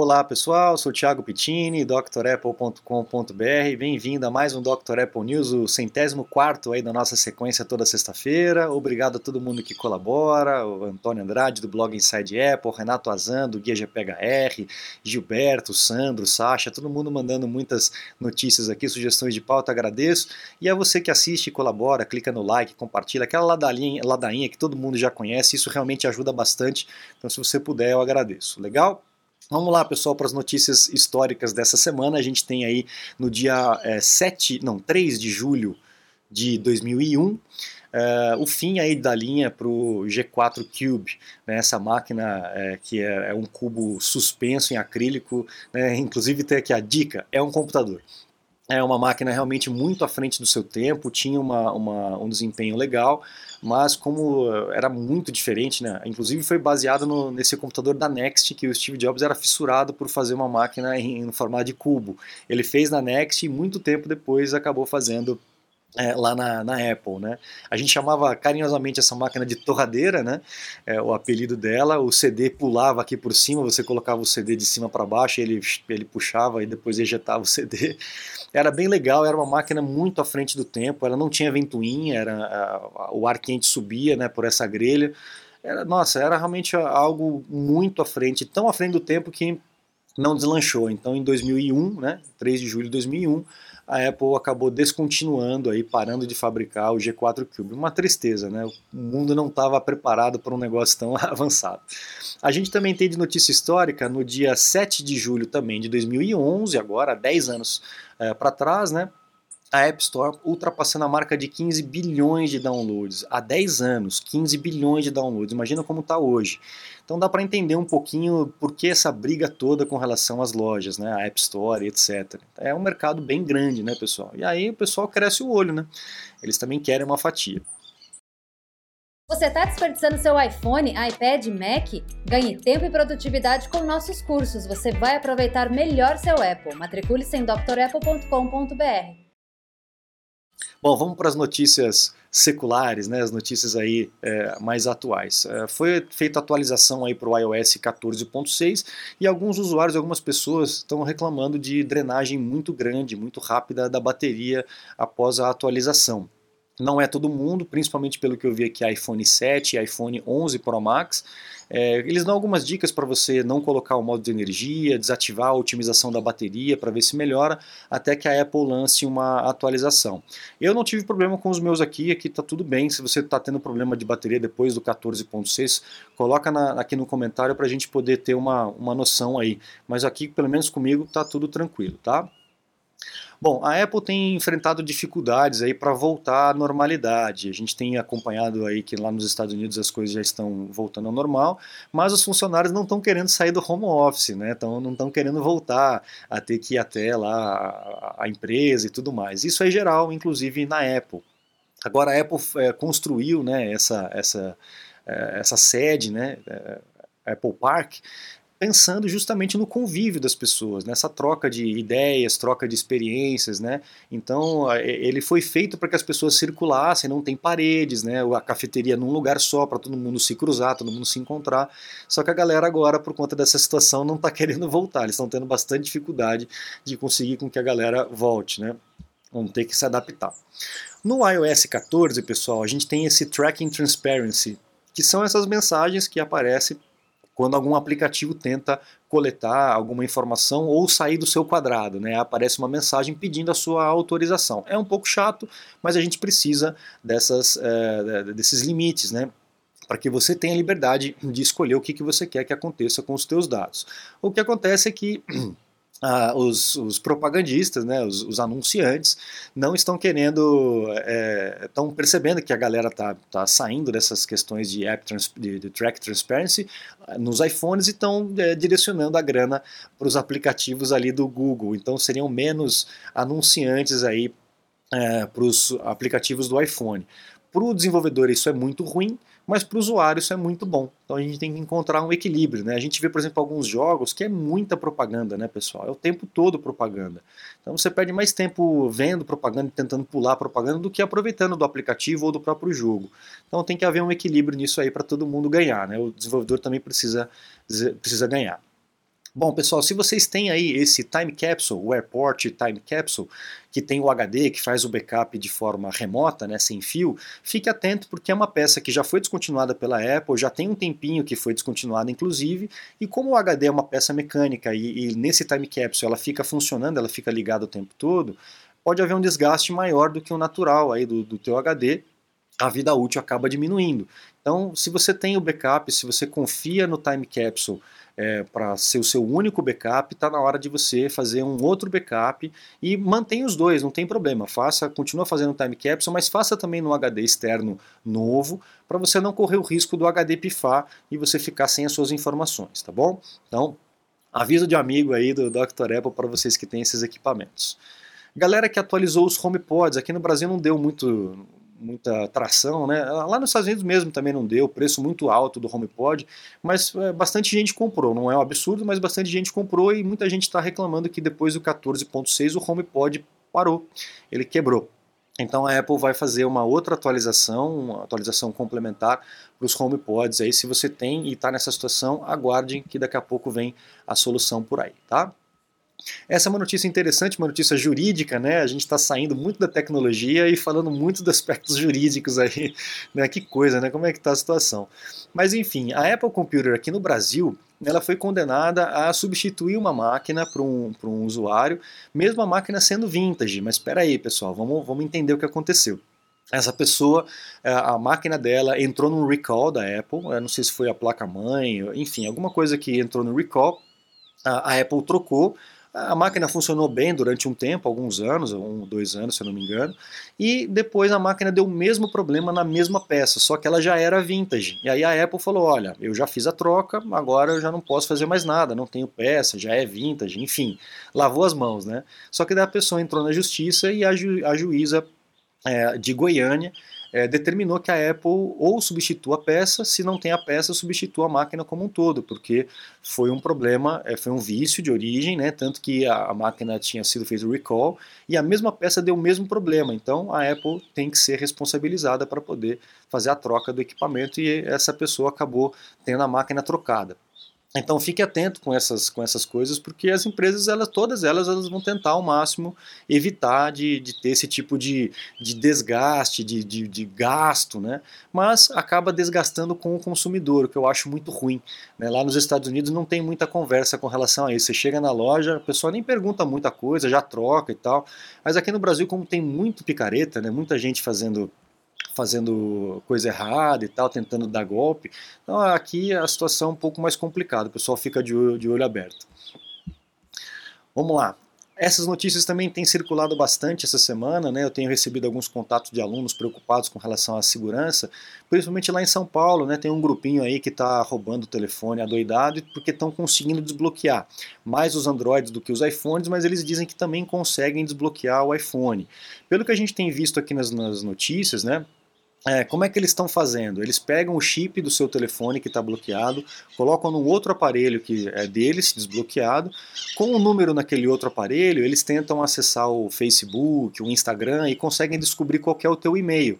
Olá pessoal, sou Thiago Pittini, drapple.com.br. Bem-vindo a mais um Dr. Apple News, o centésimo quarto aí da nossa sequência toda sexta-feira. Obrigado a todo mundo que colabora, o Antônio Andrade do blog Inside Apple, Renato Azan do Guia GPHR, Gilberto, Sandro, Sasha, todo mundo mandando muitas notícias aqui, sugestões de pauta, agradeço. E a você que assiste colabora, clica no like, compartilha, aquela ladainha, ladainha que todo mundo já conhece, isso realmente ajuda bastante. Então se você puder, eu agradeço. Legal? Vamos lá, pessoal, para as notícias históricas dessa semana. A gente tem aí no dia é, 7, não, 3 de julho de 2001, é, o fim aí da linha para o G4 Cube, né, essa máquina é, que é, é, um cubo suspenso em acrílico, né, inclusive tem aqui a dica, é um computador. É uma máquina realmente muito à frente do seu tempo, tinha uma, uma um desempenho legal, mas como era muito diferente, né? Inclusive foi baseado no, nesse computador da Next, que o Steve Jobs era fissurado por fazer uma máquina em, no formato de cubo. Ele fez na Next e muito tempo depois acabou fazendo é, lá na, na, Apple, né? A gente chamava carinhosamente essa máquina de torradeira, né? É, o apelido dela. O CD pulava aqui por cima, você colocava o CD de cima para baixo, ele ele puxava e depois ejetava o CD. Era bem legal, era uma máquina muito à frente do tempo. Ela não tinha ventoinha, era a, o ar quente subia, né? Por essa grelha. Era, nossa, era realmente algo muito à frente, tão à frente do tempo que não deslanchou. Então, em 2001, né? 3 de julho de 2001 a Apple acabou descontinuando aí, parando de fabricar o G4 Cube. Uma tristeza, né? O mundo não estava preparado para um negócio tão avançado. A gente também tem de notícia histórica no dia 7 de julho também de 2011, agora 10 anos é, para trás, né? A App Store ultrapassando a marca de 15 bilhões de downloads. Há 10 anos, 15 bilhões de downloads. Imagina como está hoje. Então dá para entender um pouquinho por que essa briga toda com relação às lojas, né, a App Store, etc. É um mercado bem grande, né, pessoal? E aí o pessoal cresce o olho, né? Eles também querem uma fatia. Você está desperdiçando seu iPhone, iPad, Mac? Ganhe tempo e produtividade com nossos cursos. Você vai aproveitar melhor seu Apple. Matricule-se em drapple.com.br. Bom, vamos para as notícias seculares, né, as notícias aí é, mais atuais. É, foi feita atualização aí para o iOS 14.6 e alguns usuários, algumas pessoas estão reclamando de drenagem muito grande, muito rápida da bateria após a atualização. Não é todo mundo, principalmente pelo que eu vi aqui iPhone 7 e iPhone 11 Pro Max. É, eles dão algumas dicas para você não colocar o modo de energia, desativar a otimização da bateria para ver se melhora, até que a Apple lance uma atualização. Eu não tive problema com os meus aqui, aqui está tudo bem. Se você está tendo problema de bateria depois do 14.6, coloca na, aqui no comentário para a gente poder ter uma, uma noção aí. Mas aqui, pelo menos comigo, está tudo tranquilo, tá? Bom, a Apple tem enfrentado dificuldades aí para voltar à normalidade. A gente tem acompanhado aí que lá nos Estados Unidos as coisas já estão voltando ao normal, mas os funcionários não estão querendo sair do home office, né? Então não estão querendo voltar a ter que ir até lá a, a empresa e tudo mais. Isso é geral, inclusive na Apple. Agora a Apple é, construiu, né, essa essa é, essa sede, né, é, Apple Park, pensando justamente no convívio das pessoas, nessa troca de ideias, troca de experiências, né? Então ele foi feito para que as pessoas circulassem, não tem paredes, né? A cafeteria num lugar só para todo mundo se cruzar, todo mundo se encontrar. Só que a galera agora, por conta dessa situação, não está querendo voltar. Eles estão tendo bastante dificuldade de conseguir com que a galera volte, né? Vão ter que se adaptar. No iOS 14, pessoal, a gente tem esse Tracking Transparency, que são essas mensagens que aparecem quando algum aplicativo tenta coletar alguma informação ou sair do seu quadrado, né? Aparece uma mensagem pedindo a sua autorização. É um pouco chato, mas a gente precisa dessas, é, desses limites, né? Para que você tenha liberdade de escolher o que, que você quer que aconteça com os seus dados. O que acontece é que ah, os, os, propagandistas, né, os, os, anunciantes, não estão querendo, estão é, percebendo que a galera está tá saindo dessas questões de, app trans, de, de track transparency ah, nos iPhones e estão é, direcionando a grana para os aplicativos ali do Google. Então seriam menos anunciantes aí é, para os aplicativos do iPhone. Para o desenvolvedor isso é muito ruim, mas para o usuário isso é muito bom. Então a gente tem que encontrar um equilíbrio. Né? A gente vê, por exemplo, alguns jogos que é muita propaganda, né, pessoal? É o tempo todo propaganda. Então você perde mais tempo vendo propaganda e tentando pular propaganda do que aproveitando do aplicativo ou do próprio jogo. Então tem que haver um equilíbrio nisso aí para todo mundo ganhar. Né? O desenvolvedor também precisa, precisa ganhar. Bom, pessoal, se vocês têm aí esse Time Capsule, o Airport Time Capsule, que tem o HD, que faz o backup de forma remota, né, sem fio, fique atento porque é uma peça que já foi descontinuada pela Apple, já tem um tempinho que foi descontinuada inclusive, e como o HD é uma peça mecânica e, e nesse Time Capsule ela fica funcionando, ela fica ligada o tempo todo, pode haver um desgaste maior do que o natural aí do, do teu HD, a vida útil acaba diminuindo. Então, se você tem o backup, se você confia no Time Capsule é, para ser o seu único backup, está na hora de você fazer um outro backup e mantém os dois, não tem problema. Faça, continua fazendo time capsule, mas faça também no HD externo novo, para você não correr o risco do HD pifar e você ficar sem as suas informações, tá bom? Então, aviso de amigo aí do Dr. Apple para vocês que têm esses equipamentos. Galera que atualizou os HomePods, aqui no Brasil não deu muito muita tração, né? Lá nos Estados Unidos mesmo também não deu, preço muito alto do HomePod, mas é, bastante gente comprou, não é um absurdo, mas bastante gente comprou e muita gente está reclamando que depois do 14.6 o HomePod parou, ele quebrou. Então a Apple vai fazer uma outra atualização, uma atualização complementar para os HomePods aí, se você tem e está nessa situação, aguardem que daqui a pouco vem a solução por aí, tá? Essa é uma notícia interessante, uma notícia jurídica, né? A gente está saindo muito da tecnologia e falando muito dos aspectos jurídicos aí, né? Que coisa, né? Como é que está a situação? Mas enfim, a Apple Computer aqui no Brasil, ela foi condenada a substituir uma máquina para um, um usuário, mesmo a máquina sendo vintage. Mas espera aí, pessoal, vamos, vamos entender o que aconteceu. Essa pessoa, é, a máquina dela entrou num recall da Apple, não sei se foi a placa-mãe, enfim, alguma coisa que entrou no recall, a Apple trocou a máquina funcionou bem durante um tempo, alguns anos, um, dois anos, se eu não me engano, e depois a máquina deu o mesmo problema na mesma peça, só que ela já era vintage. E aí a Apple falou: olha, eu já fiz a troca, agora eu já não posso fazer mais nada, não tenho peça, já é vintage, enfim, lavou as mãos, né? Só que daí a pessoa entrou na justiça e a, ju a juíza é, de Goiânia é, determinou que a Apple ou substitua a peça, se não tem a peça, substitua a máquina como um todo, porque foi um problema, é, foi um vício de origem, né, tanto que a, a máquina tinha sido feita recall e a mesma peça deu o mesmo problema, então a Apple tem que ser responsabilizada para poder fazer a troca do equipamento e essa pessoa acabou tendo a máquina trocada. Então fique atento com essas, com essas coisas, porque as empresas, elas, todas elas, elas vão tentar ao máximo evitar de, de ter esse tipo de, de desgaste, de, de, de, gasto, né? mas acaba desgastando com o consumidor, o que eu acho muito ruim. Né? Lá nos Estados Unidos não tem muita conversa com relação a isso. Você chega na loja, a pessoa nem pergunta muita coisa, já troca e tal. Mas aqui no Brasil, como tem muito picareta, né? muita gente fazendo fazendo coisa errada e tal, tentando dar golpe. Então aqui a situação é um pouco mais complicada, o pessoal fica de olho, de olho aberto. Vamos lá. Essas notícias também têm circulado bastante essa semana, né? Eu tenho recebido alguns contatos de alunos preocupados com relação à segurança, principalmente lá em São Paulo, né? Tem um grupinho aí que está roubando o telefone adoidado porque estão conseguindo desbloquear mais os Androids do que os iPhones, mas eles dizem que também conseguem desbloquear o iPhone. Pelo que a gente tem visto aqui nas, nas notícias, né? É, como é que eles estão fazendo? Eles pegam o chip do seu telefone que está bloqueado, colocam num outro aparelho que é deles, desbloqueado. Com o número naquele outro aparelho, eles tentam acessar o Facebook, o Instagram e conseguem descobrir qual é o teu e-mail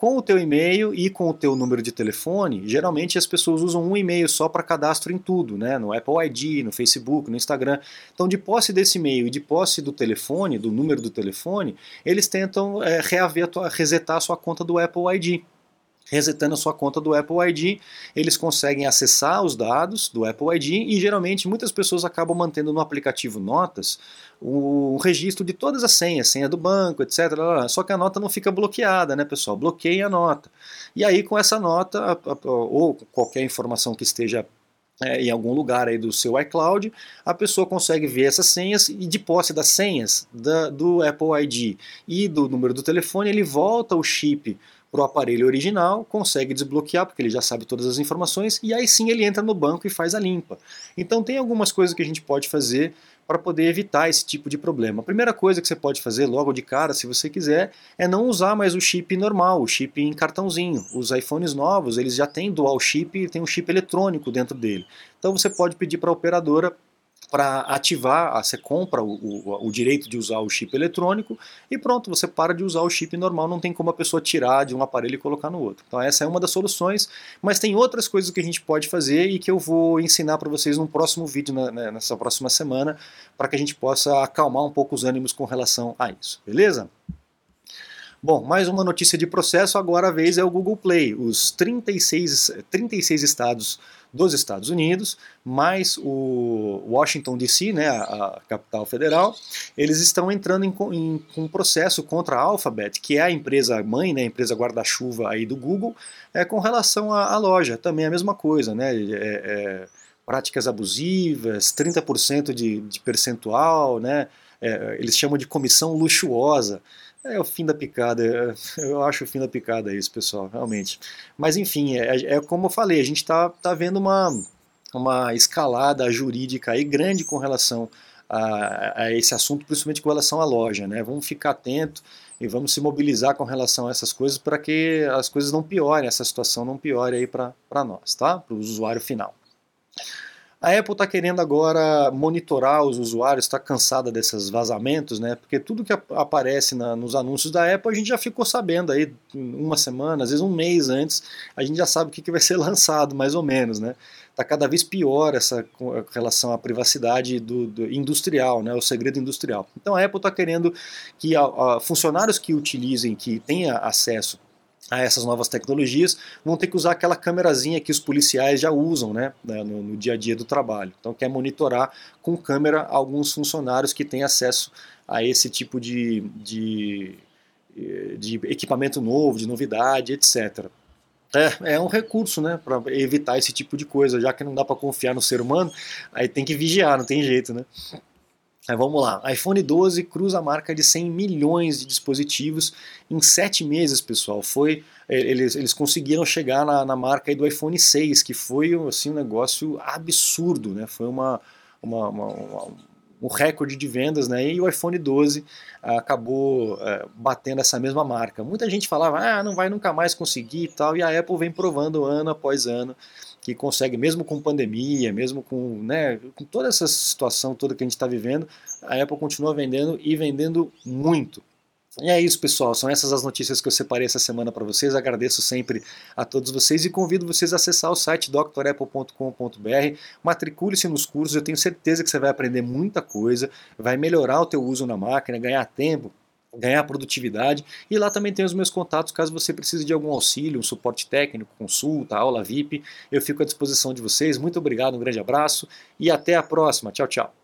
com o teu e-mail e com o teu número de telefone, geralmente as pessoas usam um e-mail só para cadastro em tudo, né? no Apple ID, no Facebook, no Instagram. Então, de posse desse e-mail e de posse do telefone, do número do telefone, eles tentam é, reaver resetar a sua conta do Apple ID resetando a sua conta do Apple ID, eles conseguem acessar os dados do Apple ID e geralmente muitas pessoas acabam mantendo no aplicativo Notas o registro de todas as senhas, senha do banco, etc. Só que a nota não fica bloqueada, né, pessoal? Bloqueia a nota. E aí com essa nota ou qualquer informação que esteja é, em algum lugar aí do seu iCloud, a pessoa consegue ver essas senhas e de posse das senhas da, do Apple ID e do número do telefone, ele volta o chip para o aparelho original, consegue desbloquear, porque ele já sabe todas as informações, e aí sim ele entra no banco e faz a limpa. Então tem algumas coisas que a gente pode fazer para poder evitar esse tipo de problema. A primeira coisa que você pode fazer logo de cara, se você quiser, é não usar mais o chip normal, o chip em cartãozinho. Os iPhones novos, eles já têm dual chip tem um chip eletrônico dentro dele. Então você pode pedir para a operadora para ativar, você compra o, o, o, direito de usar o chip eletrônico e pronto, você para de usar o chip normal, não tem como a pessoa tirar de um aparelho e colocar no outro. Então essa é uma das soluções, mas tem outras coisas que a gente pode fazer e que eu vou ensinar para vocês num próximo vídeo, na, né, nessa próxima semana, para que a gente possa acalmar um pouco os ânimos com relação a isso, beleza? Bom, mais uma notícia de processo, agora a vez é o Google Play. Os 36, 36 estados dos Estados Unidos, mais o Washington DC, né, a, a capital federal, eles estão entrando em, em, um processo contra a Alphabet, que é a empresa mãe, né, a empresa guarda-chuva aí do Google, é, com relação à, à, loja. Também a mesma coisa, né? É, é, práticas abusivas, 30% de, de percentual, né? É, eles chamam de comissão luxuosa. É o fim da picada, é, eu acho o fim da picada isso, pessoal, realmente. Mas enfim, é, é como eu falei, a gente está tá vendo uma, uma escalada jurídica aí grande com relação a, a, esse assunto, principalmente com relação à loja, né? Vamos ficar atento e vamos se mobilizar com relação a essas coisas para que as coisas não piorem, essa situação não piore aí para nós, tá? Para o usuário final. A Apple está querendo agora monitorar os usuários, está cansada desses vazamentos, né? Porque tudo que aparece na, nos anúncios da Apple a gente já ficou sabendo aí uma semana, às vezes um mês antes, a gente já sabe o que, que vai ser lançado, mais ou menos, né? Está cada vez pior essa relação à privacidade do, do, industrial, né? O segredo industrial. Então a Apple está querendo que a, a funcionários que utilizem, que tenha acesso a essas novas tecnologias, vão ter que usar aquela câmerazinha que os policiais já usam né, né, no, no, dia a dia do trabalho. Então quer monitorar com câmera alguns funcionários que têm acesso a esse tipo de, de, de equipamento novo, de novidade, etc. É, é um recurso né, para evitar esse tipo de coisa, já que não dá para confiar no ser humano, aí tem que vigiar, não tem jeito, né? Aí vamos lá, iPhone 12 cruza a marca de 100 milhões de dispositivos em 7 meses, pessoal. Foi, é, eles, eles conseguiram chegar na, na marca do iPhone 6, que foi assim, um negócio absurdo, né? Foi uma, uma, uma, uma um recorde de vendas, né? E o iPhone 12 acabou é, batendo essa mesma marca. Muita gente falava, ah, não vai nunca mais conseguir e tal, e a Apple vem provando ano após ano que consegue, mesmo com pandemia, mesmo com, né, com toda essa situação toda que a gente está vivendo, a Apple continua vendendo e vendendo muito. E é isso, pessoal. São essas as notícias que eu separei essa semana para vocês. Agradeço sempre a todos vocês e convido vocês a acessar o site drapple.com.br. Matricule-se nos cursos. Eu tenho certeza que você vai aprender muita coisa, vai melhorar o teu uso na máquina, ganhar tempo, ganhar produtividade. E lá também tem os meus contatos caso você precise de algum auxílio, um suporte técnico, consulta, aula VIP. Eu fico à disposição de vocês. Muito obrigado, um grande abraço e até a próxima. Tchau, tchau.